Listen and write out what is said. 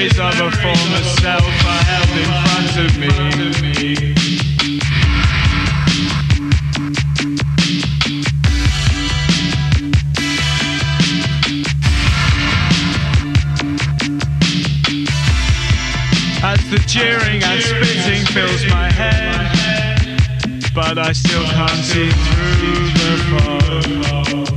memories of a former self I held in front of me. As the jeering and spitting fills my head, but I still can't see through the fog.